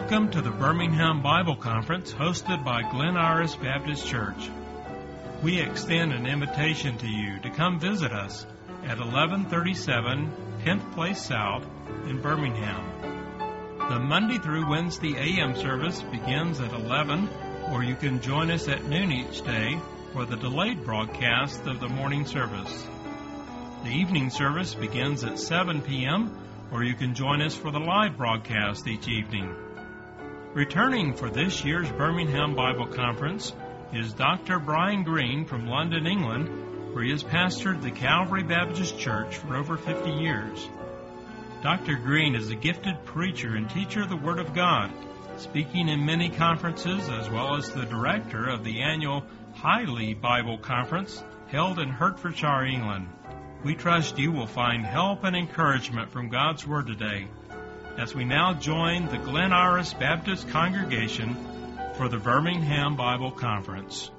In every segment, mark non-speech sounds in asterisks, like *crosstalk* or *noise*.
Welcome to the Birmingham Bible Conference hosted by Glen Iris Baptist Church. We extend an invitation to you to come visit us at 1137 10th Place South in Birmingham. The Monday through Wednesday AM service begins at 11, or you can join us at noon each day for the delayed broadcast of the morning service. The evening service begins at 7 p.m or you can join us for the live broadcast each evening. Returning for this year's Birmingham Bible Conference is Dr. Brian Green from London, England, where he has pastored the Calvary Baptist Church for over 50 years. Dr. Green is a gifted preacher and teacher of the Word of God, speaking in many conferences as well as the director of the annual Highly Bible Conference held in Hertfordshire, England. We trust you will find help and encouragement from God's Word today as we now join the Glen Iris Baptist congregation for the Birmingham Bible Conference.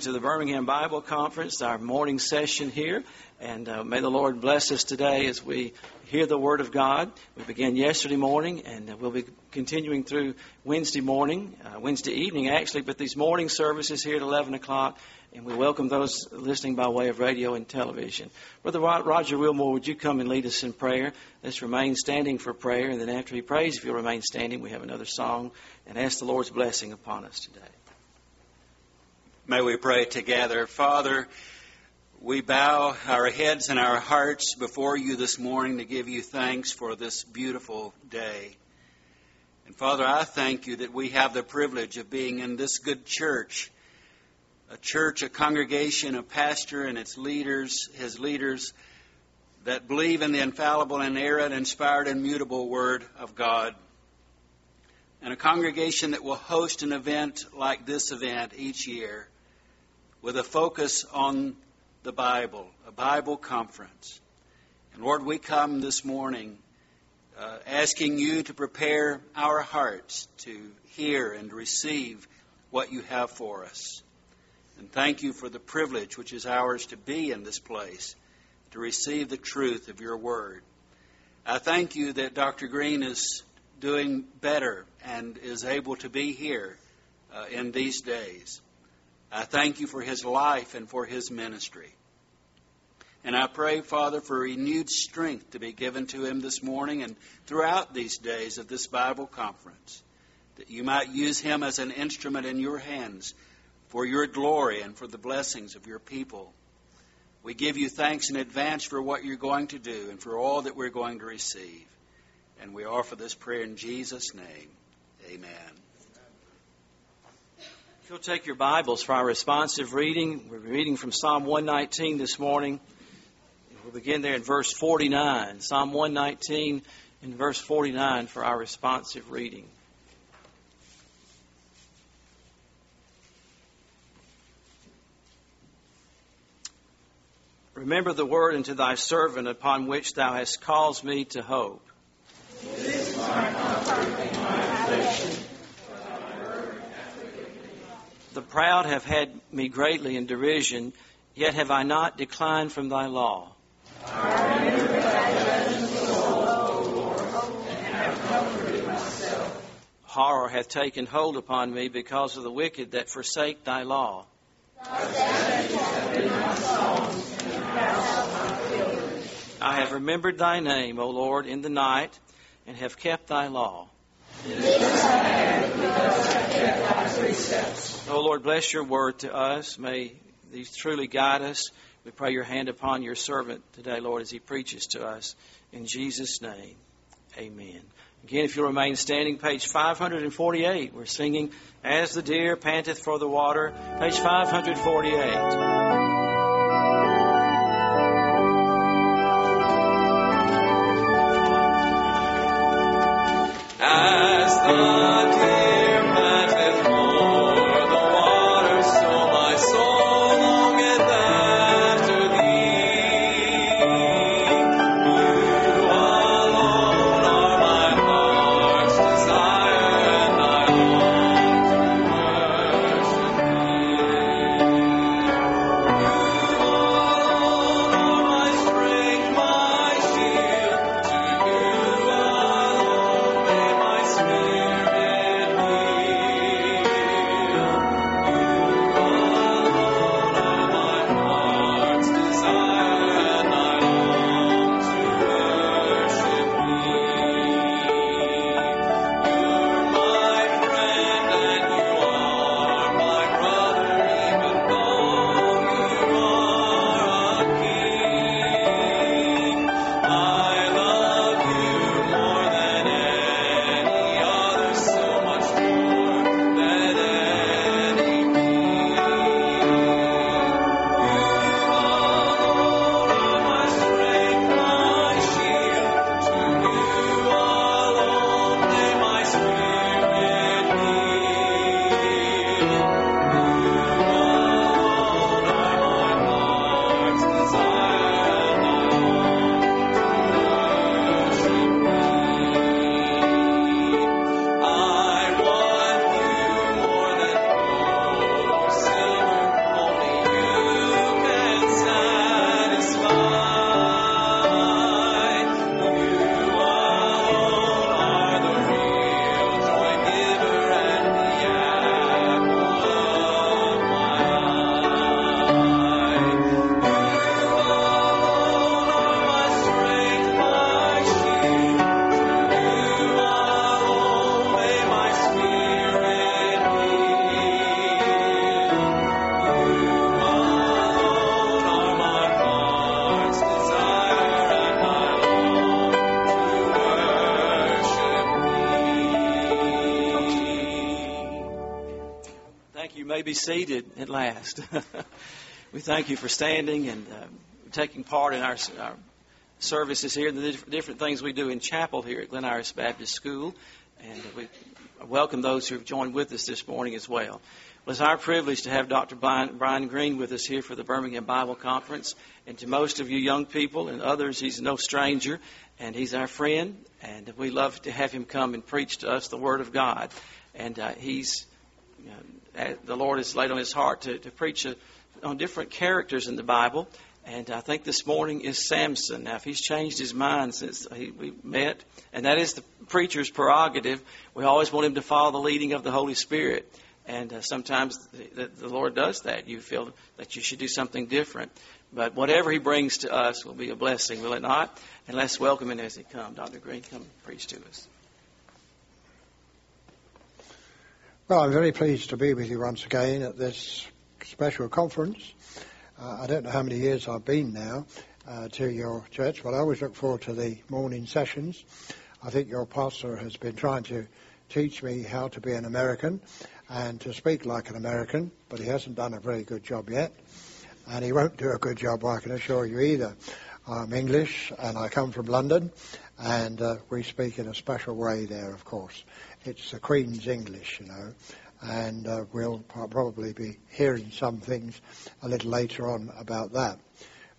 To the Birmingham Bible Conference, our morning session here. And uh, may the Lord bless us today as we hear the Word of God. We began yesterday morning, and uh, we'll be continuing through Wednesday morning, uh, Wednesday evening actually, but these morning services here at 11 o'clock. And we welcome those listening by way of radio and television. Brother Roger Wilmore, would you come and lead us in prayer? Let's remain standing for prayer, and then after he prays, if you'll remain standing, we have another song and ask the Lord's blessing upon us today. May we pray together. Father, we bow our heads and our hearts before you this morning to give you thanks for this beautiful day. And Father, I thank you that we have the privilege of being in this good church, a church, a congregation, a pastor and its leaders, his leaders that believe in the infallible, inerrant, inspired, and mutable Word of God. and a congregation that will host an event like this event each year with a focus on the Bible, a Bible conference. And Lord, we come this morning uh, asking you to prepare our hearts to hear and receive what you have for us. And thank you for the privilege which is ours to be in this place, to receive the truth of your word. I thank you that Dr. Green is doing better and is able to be here uh, in these days. I thank you for his life and for his ministry. And I pray, Father, for renewed strength to be given to him this morning and throughout these days of this Bible conference, that you might use him as an instrument in your hands for your glory and for the blessings of your people. We give you thanks in advance for what you're going to do and for all that we're going to receive. And we offer this prayer in Jesus' name. Amen. You'll take your Bibles for our responsive reading, we're reading from Psalm 119 this morning. We'll begin there in verse 49. Psalm 119 in verse 49 for our responsive reading. Remember the word unto thy servant upon which thou hast caused me to hope. The proud have had me greatly in derision, yet have I not declined from thy law. Horror hath taken hold upon me because of the wicked that forsake thy law. I have remembered thy name, O Lord, in the night, and have kept thy law. O Lord, bless your word to us. May these truly guide us. We pray your hand upon your servant today, Lord, as he preaches to us. In Jesus' name, amen. Again, if you'll remain standing, page 548. We're singing, As the Deer Panteth for the Water, page 548. As be seated at last. *laughs* we thank you for standing and uh, taking part in our, our services here, the diff- different things we do in chapel here at Glen Iris Baptist School. And we welcome those who have joined with us this morning as well. It was our privilege to have Dr. Brian Green with us here for the Birmingham Bible Conference. And to most of you young people and others, he's no stranger, and he's our friend. And we love to have him come and preach to us the Word of God. And uh, he's, you know, the Lord has laid on his heart to, to preach a, on different characters in the Bible. And I think this morning is Samson. Now, if he's changed his mind since he, we met, and that is the preacher's prerogative, we always want him to follow the leading of the Holy Spirit. And uh, sometimes the, the, Lord does that. You feel that you should do something different. But whatever he brings to us will be a blessing, will it not? And let's welcome him as he comes. Dr. Green, come preach to us. Well, I'm very pleased to be with you once again at this special conference. Uh, I don't know how many years I've been now uh, to your church, but I always look forward to the morning sessions. I think your pastor has been trying to teach me how to be an American and to speak like an American, but he hasn't done a very good job yet. And he won't do a good job, I can assure you either. I'm English and I come from London, and uh, we speak in a special way there, of course. It's the Queen's English, you know and uh, we'll probably be hearing some things a little later on about that.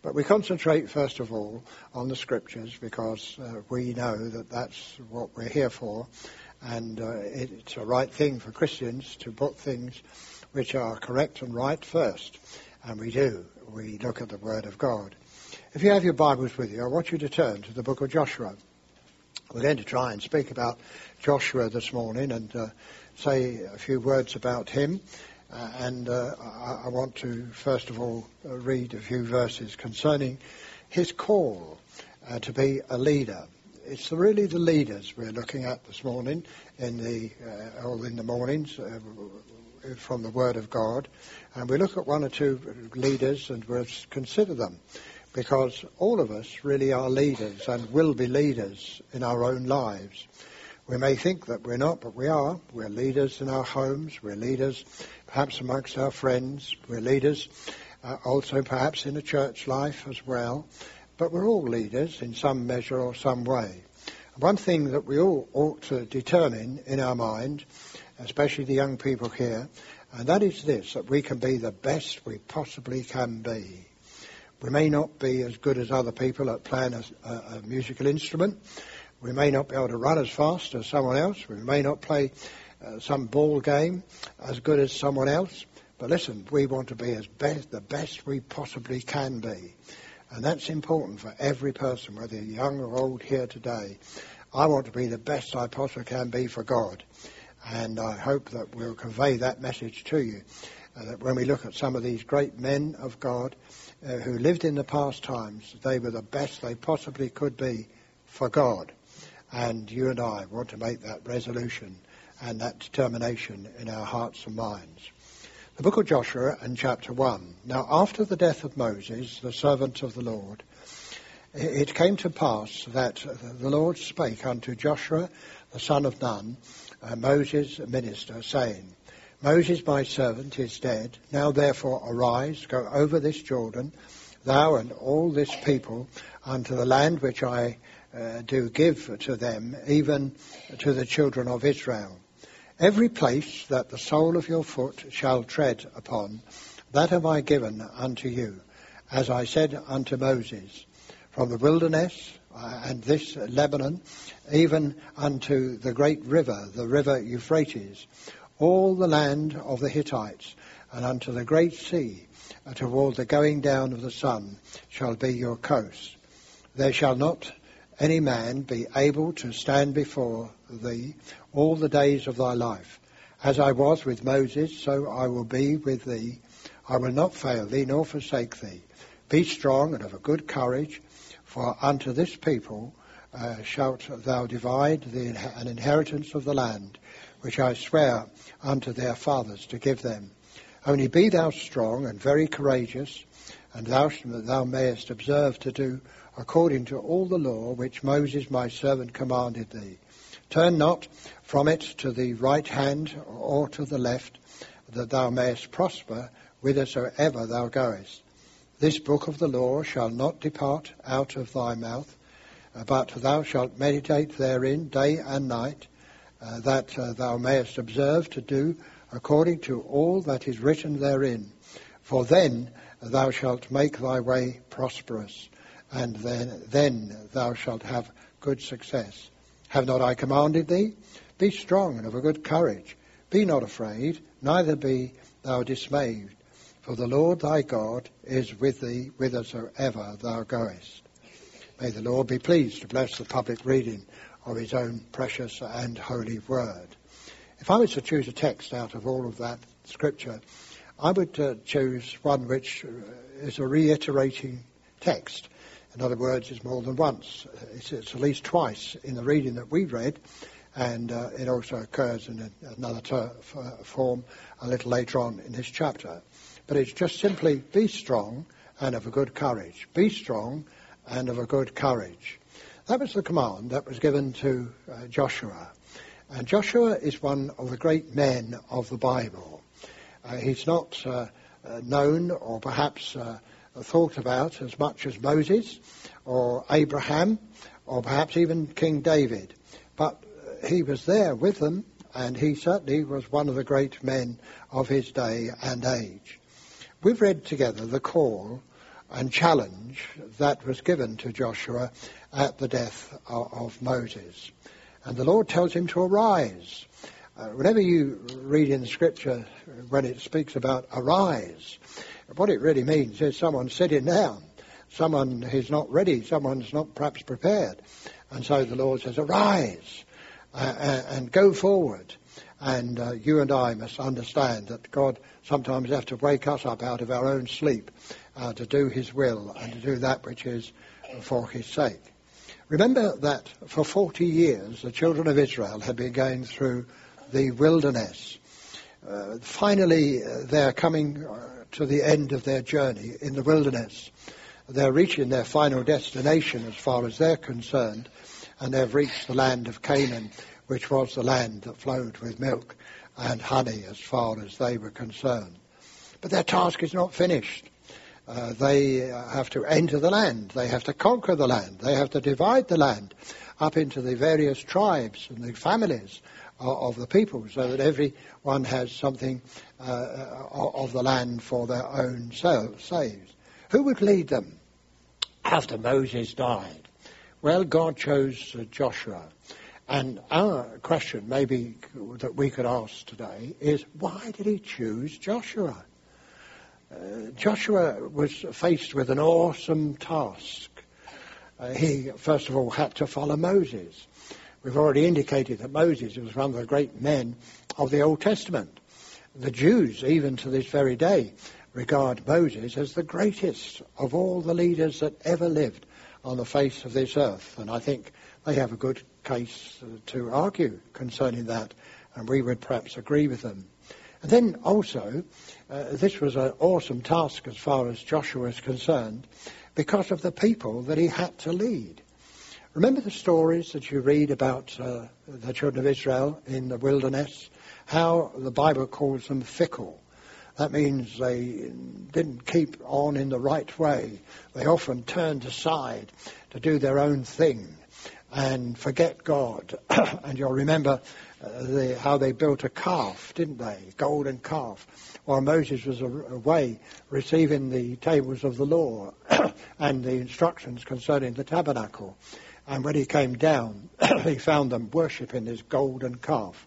But we concentrate first of all on the scriptures because uh, we know that that's what we're here for, and uh, it's a right thing for Christians to put things which are correct and right first, and we do. We look at the Word of God. If you have your Bibles with you, I want you to turn to the book of Joshua. We're going to try and speak about Joshua this morning, and uh, say a few words about him. Uh, and uh, I, I, want to, first of all, uh, read a few verses concerning his call uh, to be a leader. It's really the leaders we're looking at this morning in the, uh, or in the mornings from the Word of God. And we look at one or two leaders and we'll consider them because all of us really are leaders and will be leaders in our own lives. We may think that we're not, but we are. We're leaders in our homes. We're leaders perhaps amongst our friends. We're leaders uh, also perhaps in a church life as well. But we're all leaders in some measure or some way. One thing that we all ought to determine in our mind, especially the young people here, and that is this, that we can be the best we possibly can be. We may not be as good as other people at playing a, a, a musical instrument, we may not be able to run as fast as someone else. We may not play uh, some ball game as good as someone else. But listen, we want to be as best, the best we possibly can be. And that's important for every person, whether young or old here today. I want to be the best I possibly can be for God. And I hope that we'll convey that message to you. Uh, that when we look at some of these great men of God uh, who lived in the past times, they were the best they possibly could be for God. And you and I want to make that resolution and that determination in our hearts and minds. The book of Joshua and chapter 1. Now, after the death of Moses, the servant of the Lord, it came to pass that the Lord spake unto Joshua, the son of Nun, uh, Moses' minister, saying, Moses, my servant, is dead. Now therefore arise, go over this Jordan, thou and all this people, unto the land which I uh, do give to them, even to the children of Israel. Every place that the sole of your foot shall tread upon, that have I given unto you, as I said unto Moses, from the wilderness uh, and this Lebanon, even unto the great river, the river Euphrates, all the land of the Hittites, and unto the great sea, and toward the going down of the sun, shall be your coast. There shall not any man be able to stand before thee all the days of thy life. As I was with Moses, so I will be with thee. I will not fail thee nor forsake thee. Be strong and of a good courage, for unto this people uh, shalt thou divide the, an inheritance of the land, which I swear unto their fathers to give them. Only be thou strong and very courageous, and thou, thou mayest observe to do according to all the law which Moses my servant commanded thee. Turn not from it to the right hand or to the left, that thou mayest prosper whithersoever thou goest. This book of the law shall not depart out of thy mouth, but thou shalt meditate therein day and night, uh, that uh, thou mayest observe to do according to all that is written therein. For then thou shalt make thy way prosperous, and then, then thou shalt have good success. Have not I commanded thee? Be strong and of a good courage. Be not afraid, neither be thou dismayed. For the Lord thy God is with thee whithersoever thou goest. May the Lord be pleased to bless the public reading of his own precious and holy word. If I was to choose a text out of all of that scripture, I would uh, choose one which uh, is a reiterating text. In other words, it's more than once. It's, it's at least twice in the reading that we read, and uh, it also occurs in a, another ter- form a little later on in this chapter. But it's just simply be strong and of a good courage. Be strong and of a good courage. That was the command that was given to uh, Joshua. And Joshua is one of the great men of the Bible. Uh, he's not uh, uh known or perhaps uh, thought about as much as Moses or Abraham or perhaps even King David. But uh, he was there with them and he certainly was one of the great men of his day and age. We've read together the call and challenge that was given to Joshua at the death of, Moses. And the Lord tells him to arise. Uh, whenever you read in scripture when it speaks about arise, what it really means is someone sitting down, someone who's not ready, someone's not perhaps prepared. And so the Lord says, arise uh, and go forward. And uh, you and I must understand that God sometimes has to wake us up out of our own sleep uh, to do His will and to do that which is for His sake. Remember that for 40 years the children of Israel had been going through the wilderness. Uh, finally, uh, they're coming uh, to the end of their journey in the wilderness. They're reaching their final destination as far as they're concerned, and they've reached the land of Canaan, which was the land that flowed with milk and honey as far as they were concerned. But their task is not finished. Uh, they have to enter the land. They have to conquer the land. They have to divide the land up into the various tribes and the families of, of the people so that everyone has something uh, of the land for their own selves. Who would lead them after Moses died? Well, God chose uh, Joshua. And our question, maybe that we could ask today, is why did he choose Joshua? Uh, Joshua was faced with an awesome task. Uh, he, first of all, had to follow Moses. We've already indicated that Moses was one of the great men of the Old Testament. The Jews, even to this very day, regard Moses as the greatest of all the leaders that ever lived on the face of this earth. And I think they have a good case to argue concerning that, and we would perhaps agree with them. Then also, uh, this was an awesome task as far as Joshua is concerned because of the people that he had to lead. Remember the stories that you read about uh, the children of Israel in the wilderness? How the Bible calls them fickle. That means they didn't keep on in the right way. They often turned aside to do their own thing and forget God. *coughs* and you'll remember Uh, the, how they built a calf, didn't they? Golden calf. While Moses was away receiving the tables of the law *coughs* and the instructions concerning the tabernacle. And when he came down, *coughs* he found them worshipping this golden calf.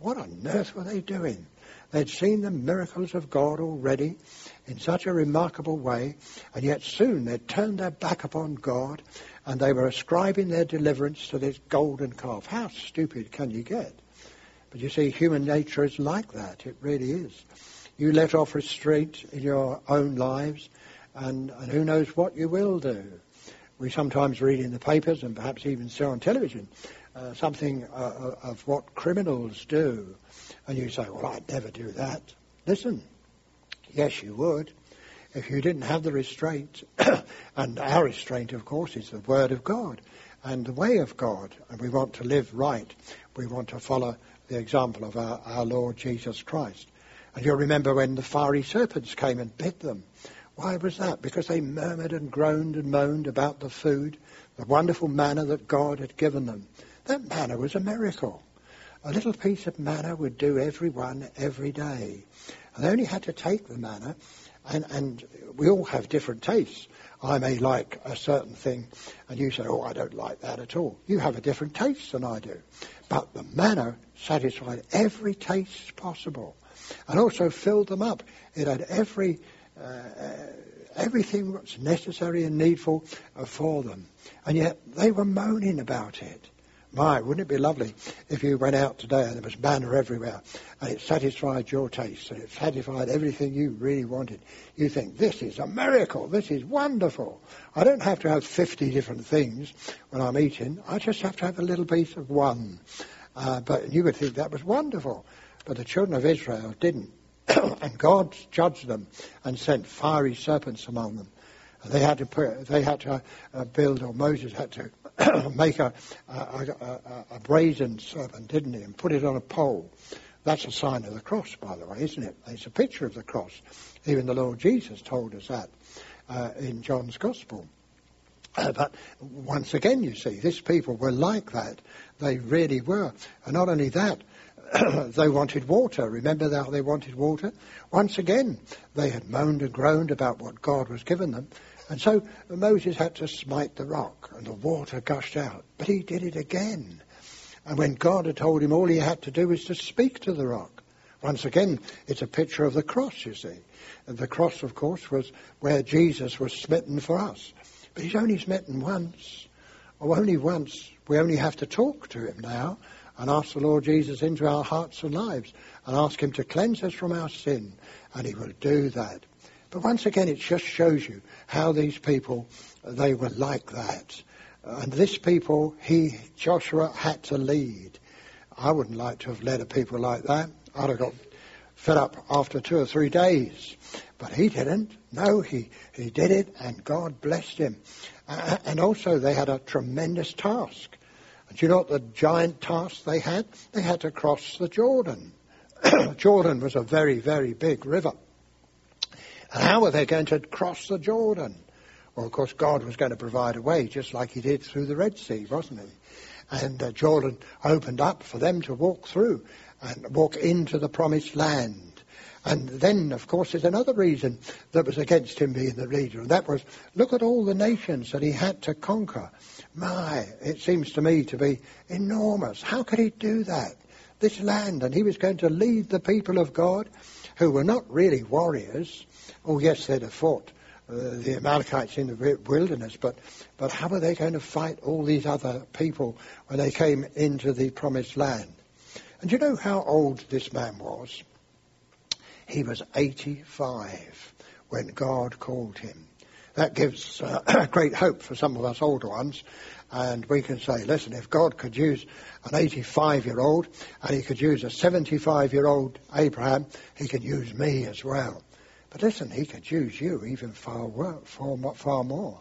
What on earth were they doing? They'd seen the miracles of God already in such a remarkable way, and yet soon they'd turned their back upon God and they were ascribing their deliverance to this golden calf. How stupid can you get? But you see, human nature is like that. It really is. You let off restraint in your own lives, and, and who knows what you will do. We sometimes read in the papers and perhaps even see on television uh, something uh, uh of what criminals do. And you say, well, I'd never do that. Listen, yes, you would if you didn't have the restraint, *coughs* and our restraint, of course, is the Word of God and the way of God, and we want to live right. We want to follow the example of our, our Lord Jesus Christ. And you'll remember when the fiery serpents came and bit them. Why was that? Because they murmured and groaned and moaned about the food, the wonderful manna that God had given them. That manna was a miracle. a little piece of manna would do everyone every day. And they only had to take the manna, and, and we all have different tastes. I may like a certain thing, and you say, oh, I don't like that at all. You have a different taste than I do. But the manna satisfied every taste possible, and also filled them up. It had every uh, everything that's necessary and needful for them. And yet they were moaning about it. My, wouldn't it be lovely if you went out today and there was manna everywhere and it satisfied your taste and it satisfied everything you really wanted. You think, this is a miracle, this is wonderful. I don't have to have 50 different things when I'm eating, I just have to have a little piece of one. Uh, but you would think that was wonderful. But the children of Israel didn't. *coughs* and God judged them and sent fiery serpents among them. They had to put, they had to uh, build, or Moses had to *clears throat* make a, a, a, a, brazen serpent, didn't he, and put it on a pole. That's a sign of the cross, by the way, isn't it? It's a picture of the cross. Even the Lord Jesus told us that uh, in John's Gospel. Uh, but once again, you see, these people were like that. They really were. And not only that, *clears throat* they wanted water. Remember how they wanted water? Once again, they had moaned and groaned about what God was giving them. And so Moses had to smite the rock, and the water gushed out. But he did it again. And when God had told him all he had to do was to speak to the rock. Once again, it's a picture of the cross, you see. And the cross, of course, was where Jesus was smitten for us. But he's only smitten once. Or only once. We only have to talk to him now and ask the Lord Jesus into our hearts and lives and ask him to cleanse us from our sin. And he will do that. But once again, it just shows you how these people, they were like that. And this people, he, Joshua, had to lead. I wouldn't like to have led a people like that. I'd have got fed up after two or three days. But he didn't. No, he, he did it, and God blessed him. And also, they had a tremendous task. And do you know what the giant task they had? They had to cross the Jordan. *clears throat* Jordan was a very, very big river. And how were they going to cross the Jordan? Well, of course, God was going to provide a way, just like He did through the Red Sea, wasn't He? And uh, Jordan opened up for them to walk through and walk into the promised land. And then, of course, there's another reason that was against him being the leader, and that was look at all the nations that he had to conquer. My, it seems to me to be enormous. How could he do that? This land, and he was going to lead the people of God, who were not really warriors, Oh, yes, they'd have fought uh, the Amalekites in the wilderness, but, but how were they going to fight all these other people when they came into the promised land? And you know how old this man was? He was 85 when God called him. That gives uh, *clears throat* great hope for some of us older ones. And we can say, listen, if God could use an 85 year old and he could use a 75 year old Abraham, he can use me as well. But listen, he could use you even far, far, far more.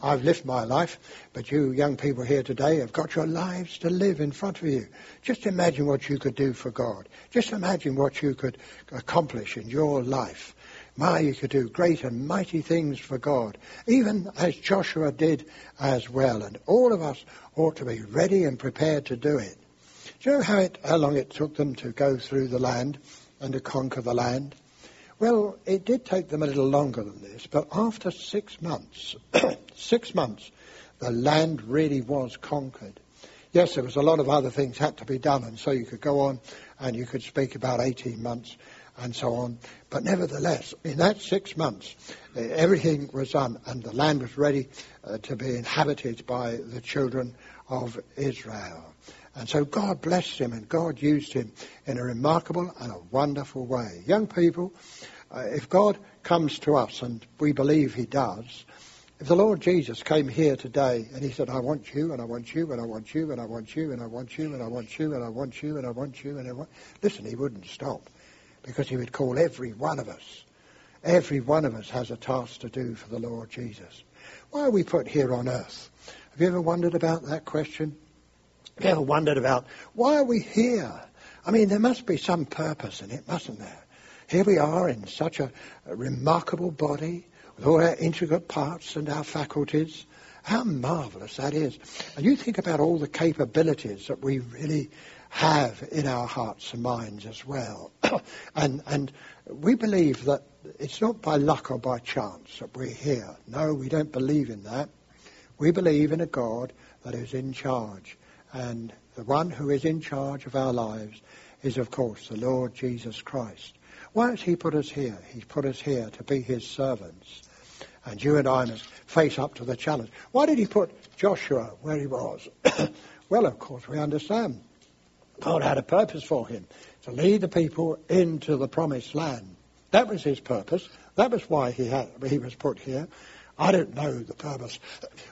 I've lived my life, but you young people here today have got your lives to live in front of you. Just imagine what you could do for God. Just imagine what you could accomplish in your life. My, you could do great and mighty things for God, even as Joshua did as well. And all of us ought to be ready and prepared to do it. Do you know how, it, how long it took them to go through the land and to conquer the land? Well, it did take them a little longer than this, but after six months, *coughs* six months, the land really was conquered. Yes, there was a lot of other things had to be done, and so you could go on and you could speak about 18 months and so on. But nevertheless, in that six months, everything was done, and the land was ready uh, to be inhabited by the children of Israel. And so God blessed him and God used him in a remarkable and a wonderful way. Young people, uh, if God comes to us, and we believe he does, if the Lord Jesus came here today and he said, I want you, and I want you, and I want you, and I want you, and I want you, and I want you, and I want you, and I want you, and I want listen, he wouldn't stop because he would call every one of us. Every one of us has a task to do for the Lord Jesus. Why are we put here on earth? Have you ever wondered about that question? Ever wondered about why are we here? I mean, there must be some purpose in it, mustn't there? Here we are in such a, a remarkable body with all our intricate parts and our faculties, How marvelous that is. And you think about all the capabilities that we really have in our hearts and minds as well. *coughs* and, and we believe that it's not by luck or by chance that we're here. No, we don't believe in that. We believe in a God that is in charge. And the one who is in charge of our lives is, of course, the Lord Jesus Christ. Why has he put us here? He's put us here to be his servants. And you and I must face up to the challenge. Why did he put Joshua where he was? *coughs* well, of course, we understand. God had a purpose for him to lead the people into the promised land. That was his purpose. That was why he, had, he was put here. I don't know the purpose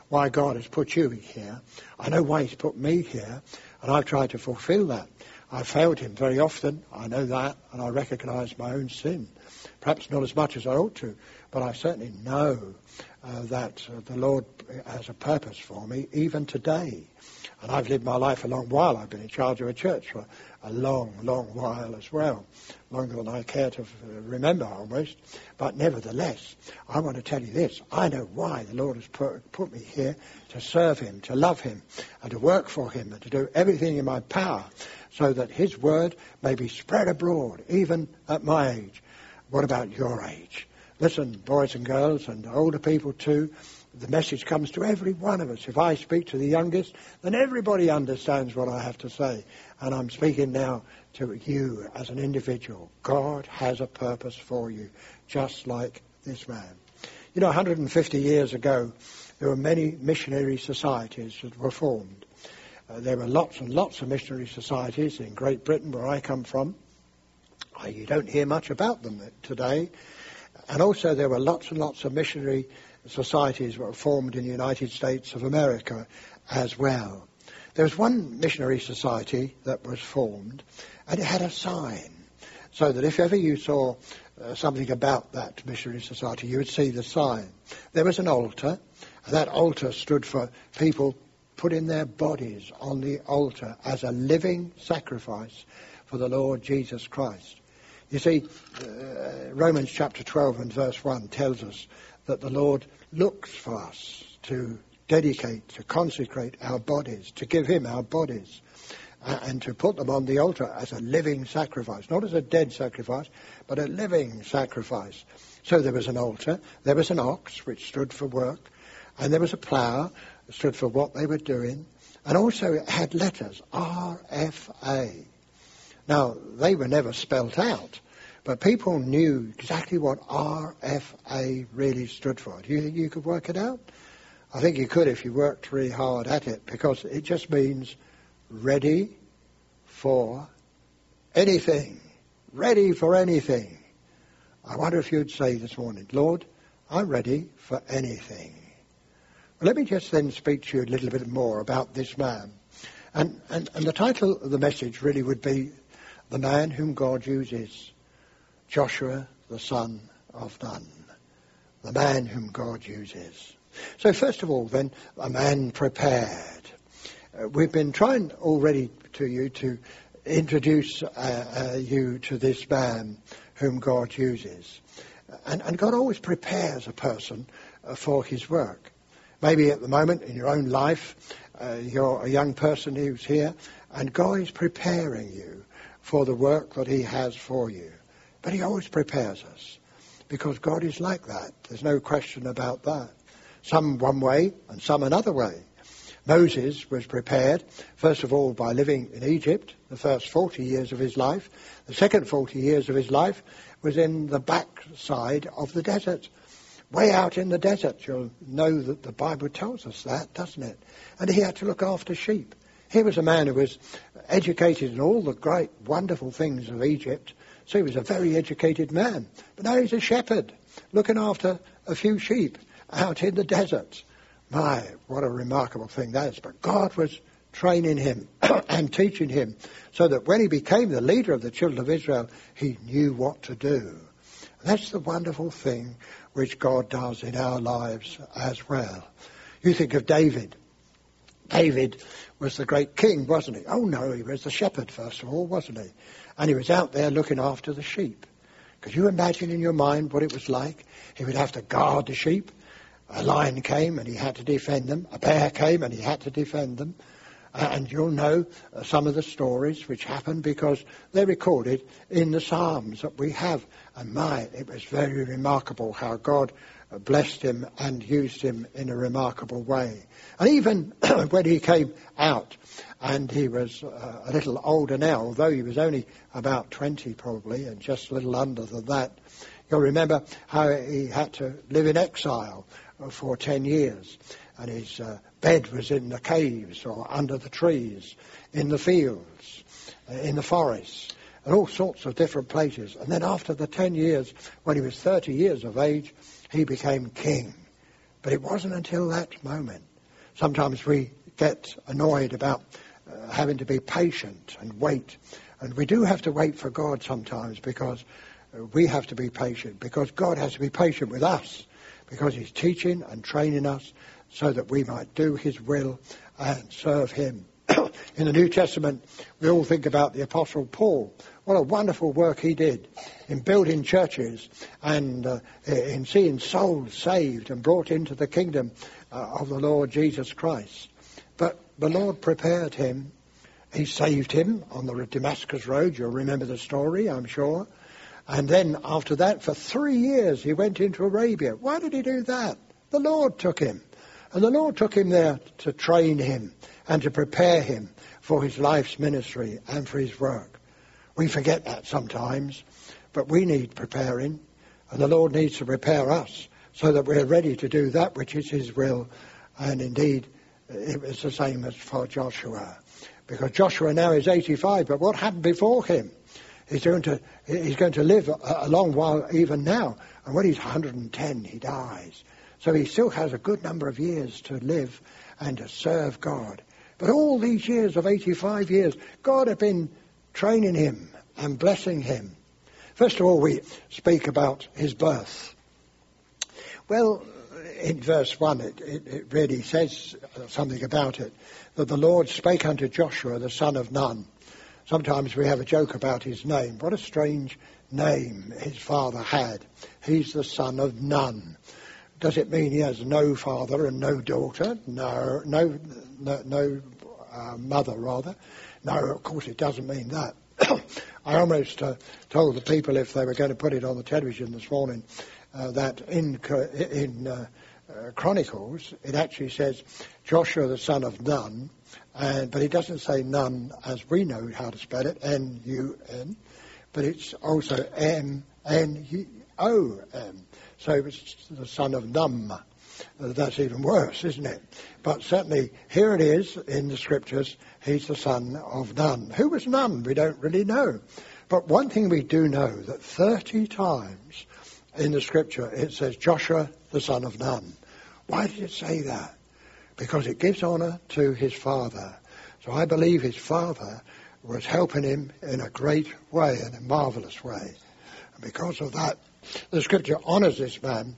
why God has put you here. I know why he's put me here, and I've tried to fulfill that. I failed him very often. I know that, and I recognise my own sin. Perhaps not as much as I ought to, but I certainly know uh, that uh, the Lord has a purpose for me, even today. And I've lived my life a long while. I've been in charge of a church for a long, long while as well, longer than I care to uh, remember almost. But nevertheless, I want to tell you this. I know why the Lord has put, put me here to serve Him, to love Him, and to work for Him, and to do everything in my power so that His word may be spread abroad, even at my age. What about your age? Listen, boys and girls, and older people too, the message comes to every one of us. If I speak to the youngest, then everybody understands what I have to say. And I'm speaking now to you as an individual. God has a purpose for you, just like this man. You know, 150 years ago, there were many missionary societies that were formed. Uh, there were lots and lots of missionary societies in Great Britain, where I come from. Uh, you don't hear much about them today. And also there were lots and lots of missionary societies were formed in the United States of America as well. There was one missionary society that was formed, and it had a sign, so that if ever you saw uh, something about that missionary society, you would see the sign. There was an altar, and that altar stood for people putting their bodies on the altar as a living sacrifice for the Lord Jesus Christ. You see, uh, Romans chapter 12 and verse 1 tells us that the Lord looks for us to dedicate, to consecrate our bodies, to give Him our bodies, uh, and to put them on the altar as a living sacrifice, not as a dead sacrifice, but a living sacrifice. So there was an altar, there was an ox, which stood for work, and there was a plough, stood for what they were doing, and also it had letters, RFA. Now, they were never spelt out, but people knew exactly what RFA really stood for. Do you think you could work it out? I think you could if you worked really hard at it, because it just means ready for anything. Ready for anything. I wonder if you'd say this morning, Lord, I'm ready for anything. Let me just then speak to you a little bit more about this man. And, and, and the title of the message really would be The Man Whom God Uses, Joshua, the son of Nun. The man whom God uses. So first of all, then, a man prepared. Uh, we've been trying already to you to introduce uh, uh, you to this man whom God uses. And, and God always prepares a person uh, for his work. Maybe at the moment in your own life, uh, you're a young person who's here, and God is preparing you for the work that He has for you. But He always prepares us because God is like that. There's no question about that. Some one way and some another way. Moses was prepared, first of all, by living in Egypt, the first 40 years of his life. The second 40 years of his life was in the backside of the desert way out in the desert. You'll know that the Bible tells us that, doesn't it? And he had to look after sheep. He was a man who was educated in all the great, wonderful things of Egypt. So he was a very educated man. But now he's a shepherd, looking after a few sheep out in the desert. My, what a remarkable thing that is. But God was training him *coughs* and teaching him so that when he became the leader of the children of Israel, he knew what to do. That's the wonderful thing which God does in our lives as well. You think of David. David was the great king, wasn't he? Oh no, he was the shepherd first of all, wasn't he? And he was out there looking after the sheep. Could you imagine in your mind what it was like? He would have to guard the sheep, A lion came and he had to defend them. A bear came and he had to defend them. And you'll know uh, some of the stories which happened because they're recorded in the Psalms that we have. And my, it was very remarkable how God blessed him and used him in a remarkable way. And even *clears throat* when he came out and he was uh, a little older now, although he was only about 20 probably and just a little under than that, you'll remember how he had to live in exile for 10 years and his uh, bed was in the caves or under the trees, in the fields, in the forests, and all sorts of different places. And then after the 10 years, when he was 30 years of age, he became king. But it wasn't until that moment. Sometimes we get annoyed about uh, having to be patient and wait. And we do have to wait for God sometimes because uh, we have to be patient, because God has to be patient with us, because He's teaching and training us so that we might do his will and serve him. In the New Testament, we all think about the Apostle Paul. What a wonderful work he did in building churches and uh, in seeing souls saved and brought into the kingdom uh, of the Lord Jesus Christ. But the Lord prepared him. He saved him on the Damascus Road. You'll remember the story, I'm sure. And then after that, for three years, he went into Arabia. Why did he do that? The Lord took him. And the Lord took him there to train him and to prepare him for his life's ministry and for his work. We forget that sometimes, but we need preparing, and the Lord needs to prepare us so that we're ready to do that which is his will. And indeed, it was the same as for Joshua. Because Joshua now is 85, but what happened before him? He's going to, he's going to live a, a long while even now. And when he's 110, he dies. So he still has a good number of years to live and to serve God. But all these years of 85 years, God had been training him and blessing him. First of all, we speak about his birth. Well, in verse 1, it, it, it, really says something about it. That the Lord spake unto Joshua, the son of Nun. Sometimes we have a joke about his name. What a strange name his father had. He's the son of Nun. Does it mean he has no father and no daughter? No, no, no, no uh, mother rather. No, of course it doesn't mean that. *coughs* I almost uh, told the people if they were going to put it on the television this morning uh, that in in uh, uh, Chronicles it actually says Joshua the son of Nun, but it doesn't say Nun as we know how to spell it N U N, but it's also M N O M. So it's the son of Num. That's even worse, isn't it? But certainly, here it is in the scriptures, he's the son of Nun. Who was Nun? We don't really know. But one thing we do know, that 30 times in the scripture it says Joshua, the son of Nun. Why did it say that? Because it gives honour to his father. So I believe his father was helping him in a great way, in a marvellous way. And because of that, the scripture honours this man.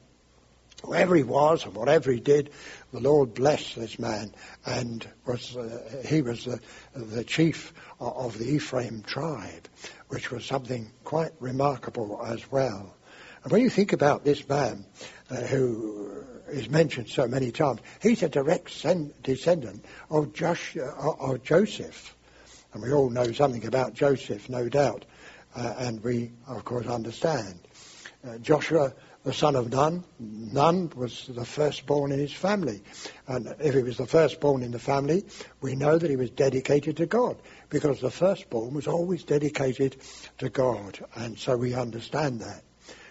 Whoever he was and whatever he did, the Lord blessed this man, and was uh, he was the, the chief of the Ephraim tribe, which was something quite remarkable as well. And when you think about this man, uh, who is mentioned so many times, he's a direct sen- descendant of, Josh, uh, of Joseph, and we all know something about Joseph, no doubt, uh, and we of course understand. Uh, Joshua, the son of Nun, Nun was the firstborn in his family. And if he was the firstborn in the family, we know that he was dedicated to God because the firstborn was always dedicated to God. And so we understand that.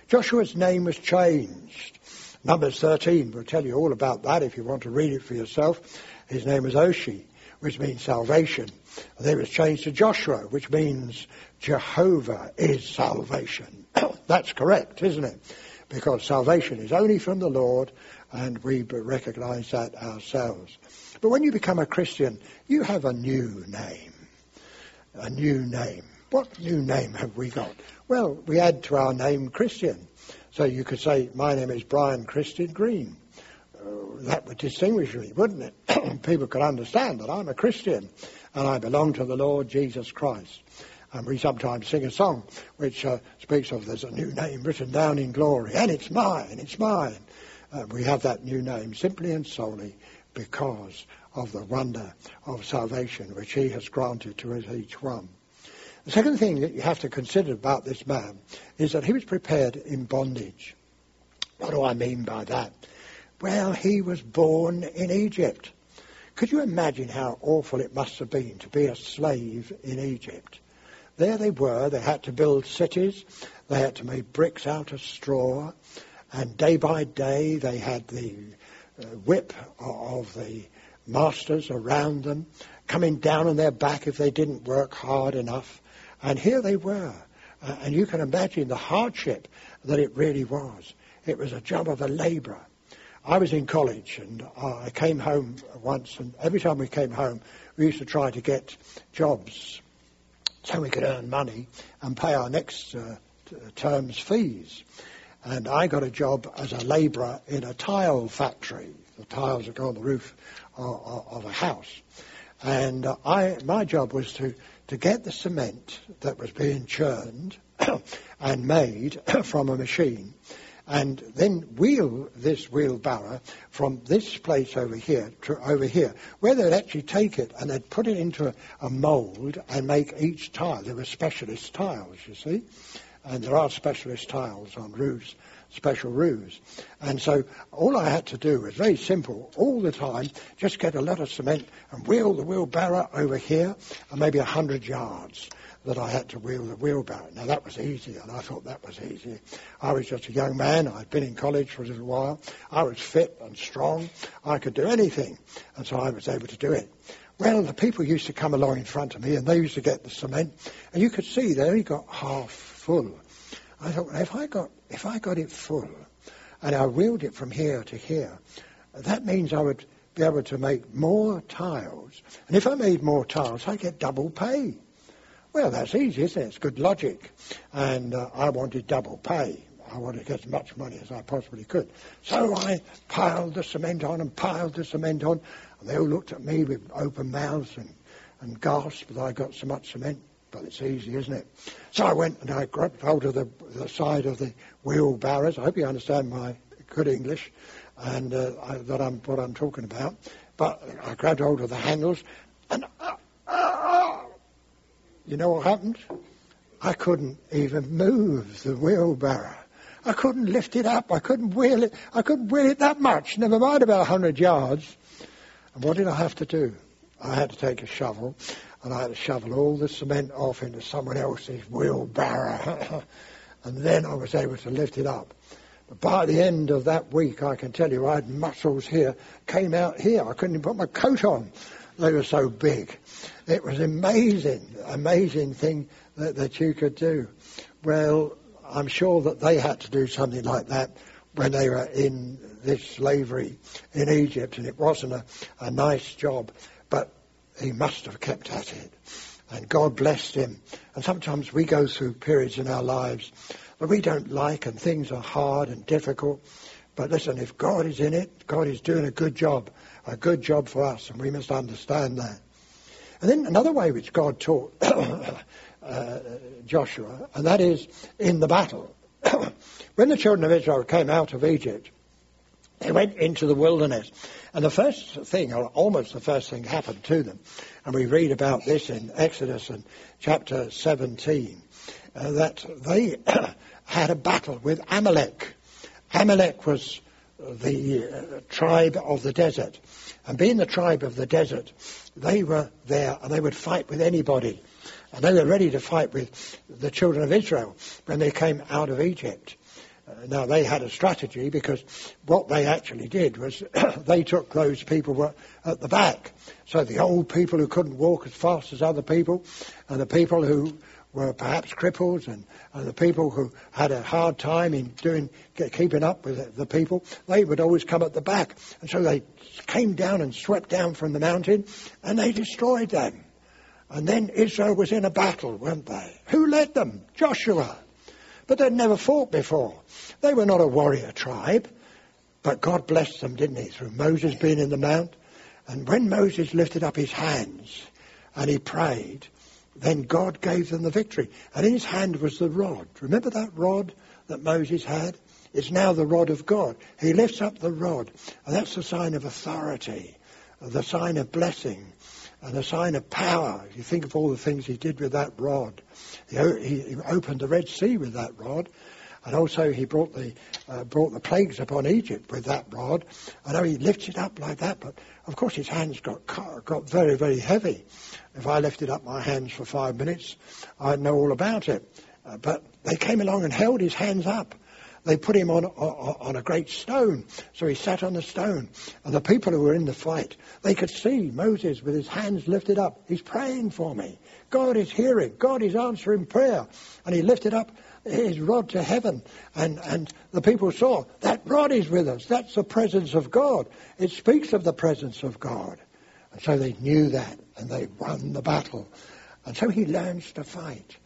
Joshua's name was changed. Numbers 13 will tell you all about that if you want to read it for yourself. His name was Oshea, which means salvation. And then it was changed to Joshua, which means Jehovah is salvation. *clears throat* That's correct, isn't it? Because salvation is only from the Lord, and we recognize that ourselves. But when you become a Christian, you have a new name. A new name. What new name have we got? Well, we add to our name Christian. So you could say, my name is Brian Christian Green. Uh, that would distinguish me, wouldn't it? *clears throat* People could understand that I'm a Christian and I belong to the Lord Jesus Christ. And we sometimes sing a song which uh, speaks of there's a new name written down in glory, and it's mine, it's mine. Uh, we have that new name simply and solely because of the wonder of salvation which he has granted to each one. The second thing that you have to consider about this man is that he was prepared in bondage. What do I mean by that? Well, he was born in Egypt. Could you imagine how awful it must have been to be a slave in Egypt? There they were, they had to build cities, they had to make bricks out of straw, and day by day they had the uh, whip of the masters around them, coming down on their back if they didn't work hard enough. And here they were. Uh, and you can imagine the hardship that it really was. It was a job of a labourer. I was in college and I came home once, and every time we came home, we used to try to get jobs so we could earn money and pay our next uh, term's fees. And I got a job as a labourer in a tile factory. The tiles that go on the roof of, of a house. And uh, I, my job was to to get the cement that was being churned *coughs* and made *coughs* from a machine and then wheel this wheelbarrow from this place over here to over here, where they'd actually take it and they'd put it into a, a mould and make each tile. There were specialist tiles, you see, and there are specialist tiles on roofs special roofs. And so all I had to do was very simple, all the time, just get a lot of cement and wheel the wheelbarrow over here, and maybe a hundred yards that I had to wheel the wheelbarrow. Now that was easy, and I thought that was easy. I was just a young man. I'd been in college for a little while. I was fit and strong. I could do anything, and so I was able to do it. Well, the people used to come along in front of me, and they used to get the cement, and you could see they only got half full. I thought, well, if I got if I got it full and I wheeled it from here to here, that means I would be able to make more tiles. And if I made more tiles, I get double pay. Well, that's easy, isn't it? It's good logic. And uh, I wanted double pay. I wanted to get as much money as I possibly could. So I piled the cement on and piled the cement on. And they all looked at me with open mouths and, and gasped that I got so much cement. But it's easy, isn't it? So I went and I grabbed hold of the, the side of the wheelbarrows. I hope you understand my good English and uh, I, that I'm what I'm talking about. But I grabbed hold of the handles, and you know what happened? I couldn't even move the wheelbarrow. I couldn't lift it up. I couldn't wheel it. I couldn't wheel it that much. Never mind about a hundred yards. And what did I have to do? I had to take a shovel and I had to shovel all the cement off into someone else's wheelbarrow. *laughs* and then I was able to lift it up. But by the end of that week, I can tell you, I had muscles here, came out here. I couldn't even put my coat on. They were so big. It was amazing, amazing thing that, that you could do. Well, I'm sure that they had to do something like that when they were in this slavery in Egypt, and it wasn't a, a nice job. But he must have kept at it. And God blessed him. And sometimes we go through periods in our lives that we don't like and things are hard and difficult. But listen, if God is in it, God is doing a good job, a good job for us, and we must understand that. And then another way which God taught *coughs* uh, Joshua, and that is in the battle. *coughs* when the children of Israel came out of Egypt, they went into the wilderness. And the first thing, or almost the first thing, happened to them. And we read about this in Exodus and chapter 17, uh, that they *coughs* had a battle with Amalek. Amalek was the uh, tribe of the desert. And being the tribe of the desert, they were there and they would fight with anybody. And they were ready to fight with the children of Israel when they came out of Egypt. Uh, now they had a strategy because what they actually did was *coughs* they took those people were at the back. So the old people who couldn't walk as fast as other people, and the people who were perhaps cripples, and, and the people who had a hard time in doing keeping up with the people, they would always come at the back. And so they came down and swept down from the mountain, and they destroyed them. And then Israel was in a battle, weren't they? Who led them? Joshua. But they'd never fought before. They were not a warrior tribe. But God blessed them, didn't he, through Moses being in the mount. And when Moses lifted up his hands and he prayed, then God gave them the victory. And in his hand was the rod. Remember that rod that Moses had? It's now the rod of God. He lifts up the rod, and that's the sign of authority, the sign of blessing, and the sign of power. If you think of all the things he did with that rod, he, he opened the Red Sea with that rod. And also he brought the, uh, brought the plagues upon Egypt with that rod. I know he lifts it up like that, but of course his hands got, got very, very heavy. If I lifted up my hands for five minutes, I'd know all about it. Uh, but they came along and held his hands up. They put him on, on, on a great stone. So he sat on the stone. And the people who were in the fight, they could see Moses with his hands lifted up. He's praying for me. God is hearing. God is answering prayer. And he lifted up his rod to heaven. And, and the people saw, that rod is with us. That's the presence of God. It speaks of the presence of God. And so they knew that, and they won the battle. And so he learns to fight.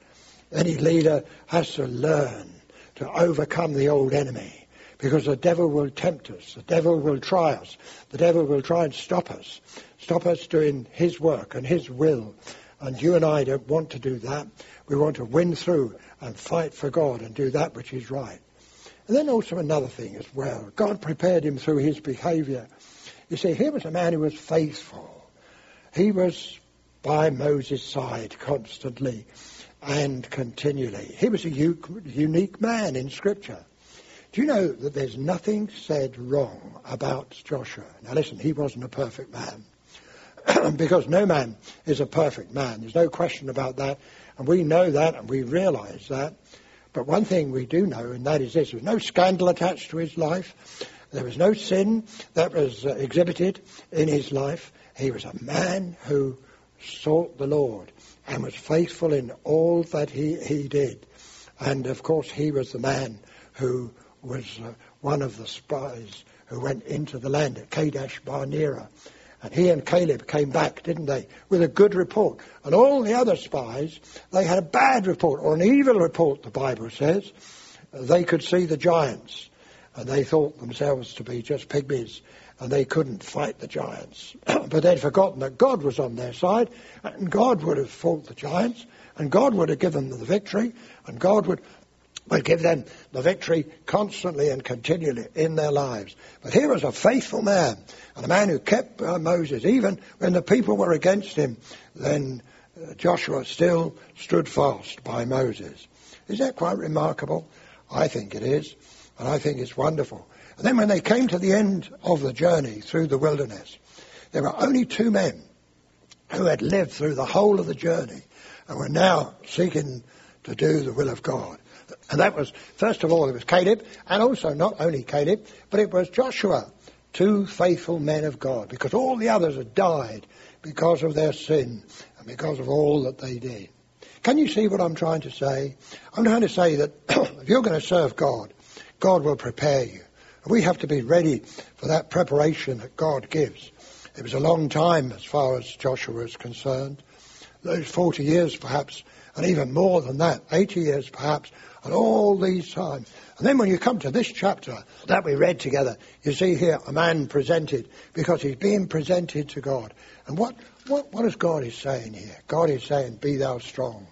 Any leader has to learn to overcome the old enemy. Because the devil will tempt us. The devil will try us. The devil will try and stop us. Stop us doing his work and his will. And you and I don't want to do that. We want to win through and fight for God and do that which is right. And then also another thing as well. God prepared him through his behavior. You see, here was a man who was faithful. He was by Moses' side constantly and continually. He was a unique man in Scripture. Do you know that there's nothing said wrong about Joshua? Now listen, he wasn't a perfect man. *clears throat* because no man is a perfect man. There's no question about that. And we know that and we realize that. But one thing we do know, and that is this, there was no scandal attached to his life. There was no sin that was uh, exhibited in his life. He was a man who sought the Lord and was faithful in all that he, he did. And of course, he was the man who was uh, one of the spies who went into the land at Kadesh Barnea and he and Caleb came back, didn't they, with a good report. And all the other spies, they had a bad report, or an evil report, the Bible says. They could see the giants, and they thought themselves to be just pygmies, and they couldn't fight the giants. *clears throat* but they'd forgotten that God was on their side, and God would have fought the giants, and God would have given them the victory, and God would would give them the victory constantly and continually in their lives. But here was a faithful man, and a man who kept uh, Moses, even when the people were against him, then uh, Joshua still stood fast by Moses. Is that quite remarkable? I think it is, and I think it's wonderful. And then when they came to the end of the journey through the wilderness, there were only two men who had lived through the whole of the journey and were now seeking to do the will of God. And that was, first of all, it was Caleb, and also not only Caleb, but it was Joshua, two faithful men of God, because all the others had died because of their sin and because of all that they did. Can you see what I'm trying to say? I'm trying to say that *clears throat* if you're going to serve God, God will prepare you. We have to be ready for that preparation that God gives. It was a long time as far as Joshua is concerned. Those 40 years perhaps, and even more than that, 80 years perhaps, and all these times. And then when you come to this chapter that we read together, you see here a man presented because he's being presented to God. And what, what, what is God is saying here? God is saying, be thou strong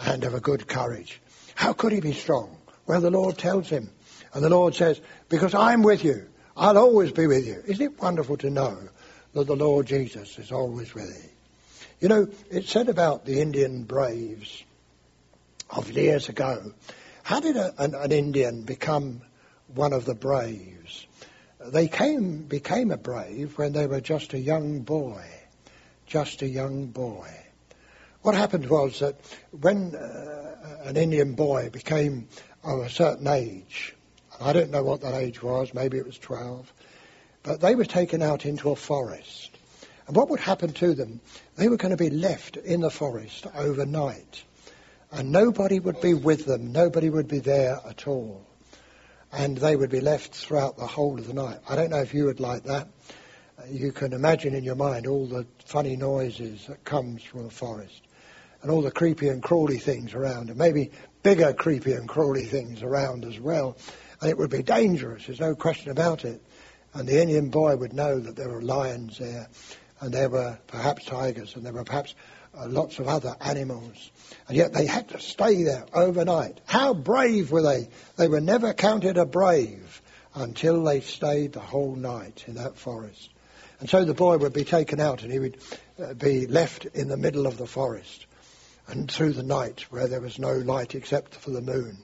and of a good courage. How could he be strong? Well, the Lord tells him. And the Lord says, because I'm with you. I'll always be with you. Isn't it wonderful to know that the Lord Jesus is always with you? You know, it's said about the Indian braves of years ago. How did a, an, an Indian become one of the braves? They came, became a brave when they were just a young boy. Just a young boy. What happened was that when uh, an Indian boy became of a certain age, I don't know what that age was, maybe it was 12, but they were taken out into a forest. And what would happen to them? They were going to be left in the forest overnight and nobody would be with them, nobody would be there at all. And they would be left throughout the whole of the night. I don't know if you would like that. Uh, you can imagine in your mind all the funny noises that comes from the forest and all the creepy and crawly things around and maybe bigger creepy and crawly things around as well. And it would be dangerous, there's no question about it. And the Indian boy would know that there were lions there and there were perhaps tigers and there were perhaps uh, lots of other animals. And yet they had to stay there overnight. How brave were they? They were never counted a brave until they stayed the whole night in that forest. And so the boy would be taken out and he would uh, be left in the middle of the forest and through the night where there was no light except for the moon.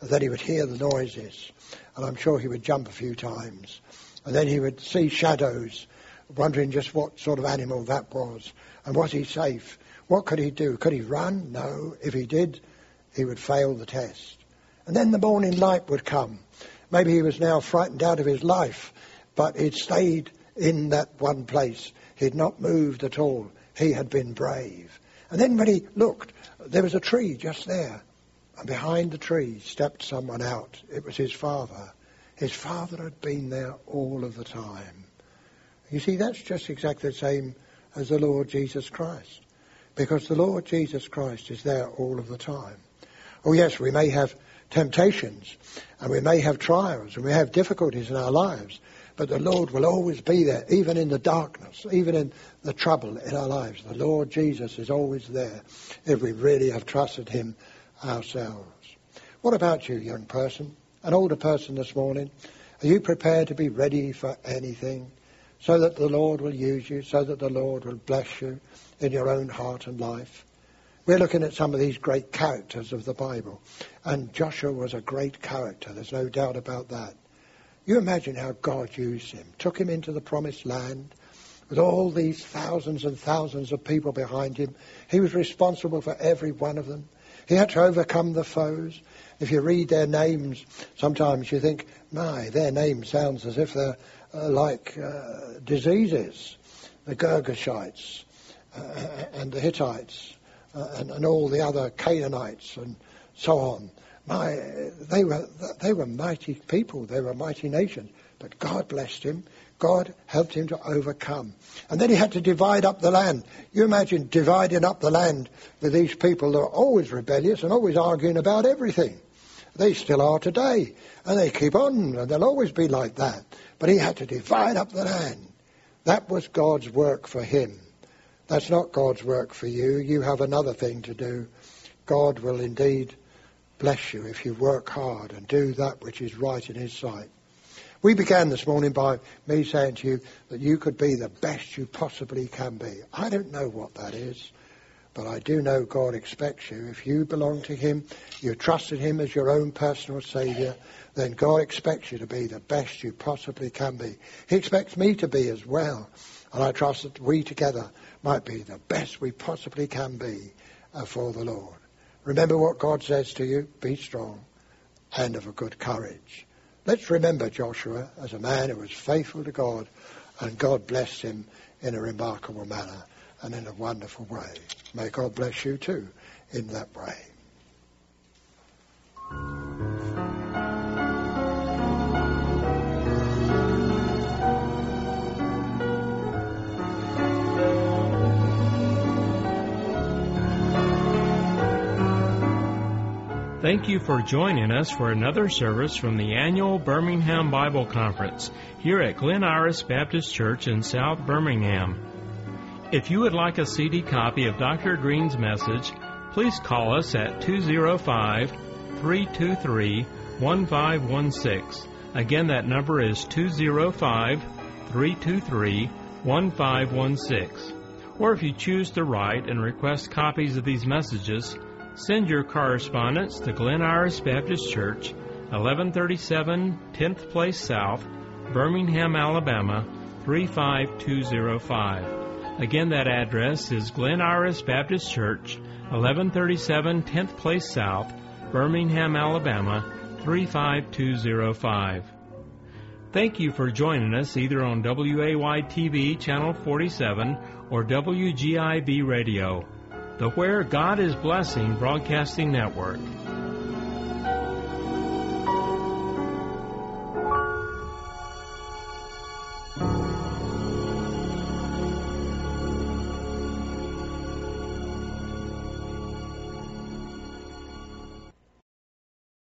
And then he would hear the noises and I'm sure he would jump a few times. And then he would see shadows, wondering just what sort of animal that was and was he safe? What could he do? Could he run? No. If he did, he would fail the test. And then the morning light would come. Maybe he was now frightened out of his life, but he'd stayed in that one place. He'd not moved at all. He had been brave. And then when he looked, there was a tree just there. And behind the tree stepped someone out. It was his father. His father had been there all of the time. You see, that's just exactly the same as the Lord Jesus Christ. Because the Lord Jesus Christ is there all of the time. Oh yes, we may have temptations and we may have trials and we have difficulties in our lives, but the Lord will always be there, even in the darkness, even in the trouble in our lives. The Lord Jesus is always there if we really have trusted Him ourselves. What about you, young person? An older person this morning? Are you prepared to be ready for anything? So that the Lord will use you, so that the Lord will bless you in your own heart and life. We're looking at some of these great characters of the Bible. And Joshua was a great character, there's no doubt about that. You imagine how God used him, took him into the promised land with all these thousands and thousands of people behind him. He was responsible for every one of them. He had to overcome the foes. If you read their names, sometimes you think, my, their name sounds as if they're like uh, diseases. The Girgashites uh, and the Hittites uh, and, and all the other Canaanites and so on my, they were, they were mighty people. They were mighty nation. But God blessed him. God helped him to overcome. And then he had to divide up the land. You imagine dividing up the land with these people that are always rebellious and always arguing about everything. They still are today. And they keep on, and they'll always be like that. But he had to divide up the land. That was God's work for him. That's not God's work for you. You have another thing to do. God will indeed bless you if you work hard and do that which is right in His sight. We began this morning by me saying to you that you could be the best you possibly can be. I don't know what that is, but I do know God expects you. If you belong to Him, you trusted Him as your own personal Saviour, then God expects you to be the best you possibly can be. He expects me to be as well. And I trust that we together might be the best we possibly can be for the Lord. Remember what God says to you. Be strong and of a good courage. Let's remember Joshua as a man who was faithful to God and God blessed him in a remarkable manner and in a wonderful way. May God bless you too in that way. Thank you for joining us for another service from the annual Birmingham Bible Conference here at Glen Iris Baptist Church in South Birmingham. If you would like a CD copy of Dr. Green's message, please call us at 205 323 1516. Again, that number is 205 323 1516. Or if you choose to write and request copies of these messages, Send your correspondence to Glen Iris Baptist Church, 1137 10th Place South, Birmingham, Alabama 35205. Again, that address is Glen Iris Baptist Church, 1137 10th Place South, Birmingham, Alabama 35205. Thank you for joining us either on WAY TV Channel 47 or WGIB Radio the Where God is Blessing Broadcasting Network.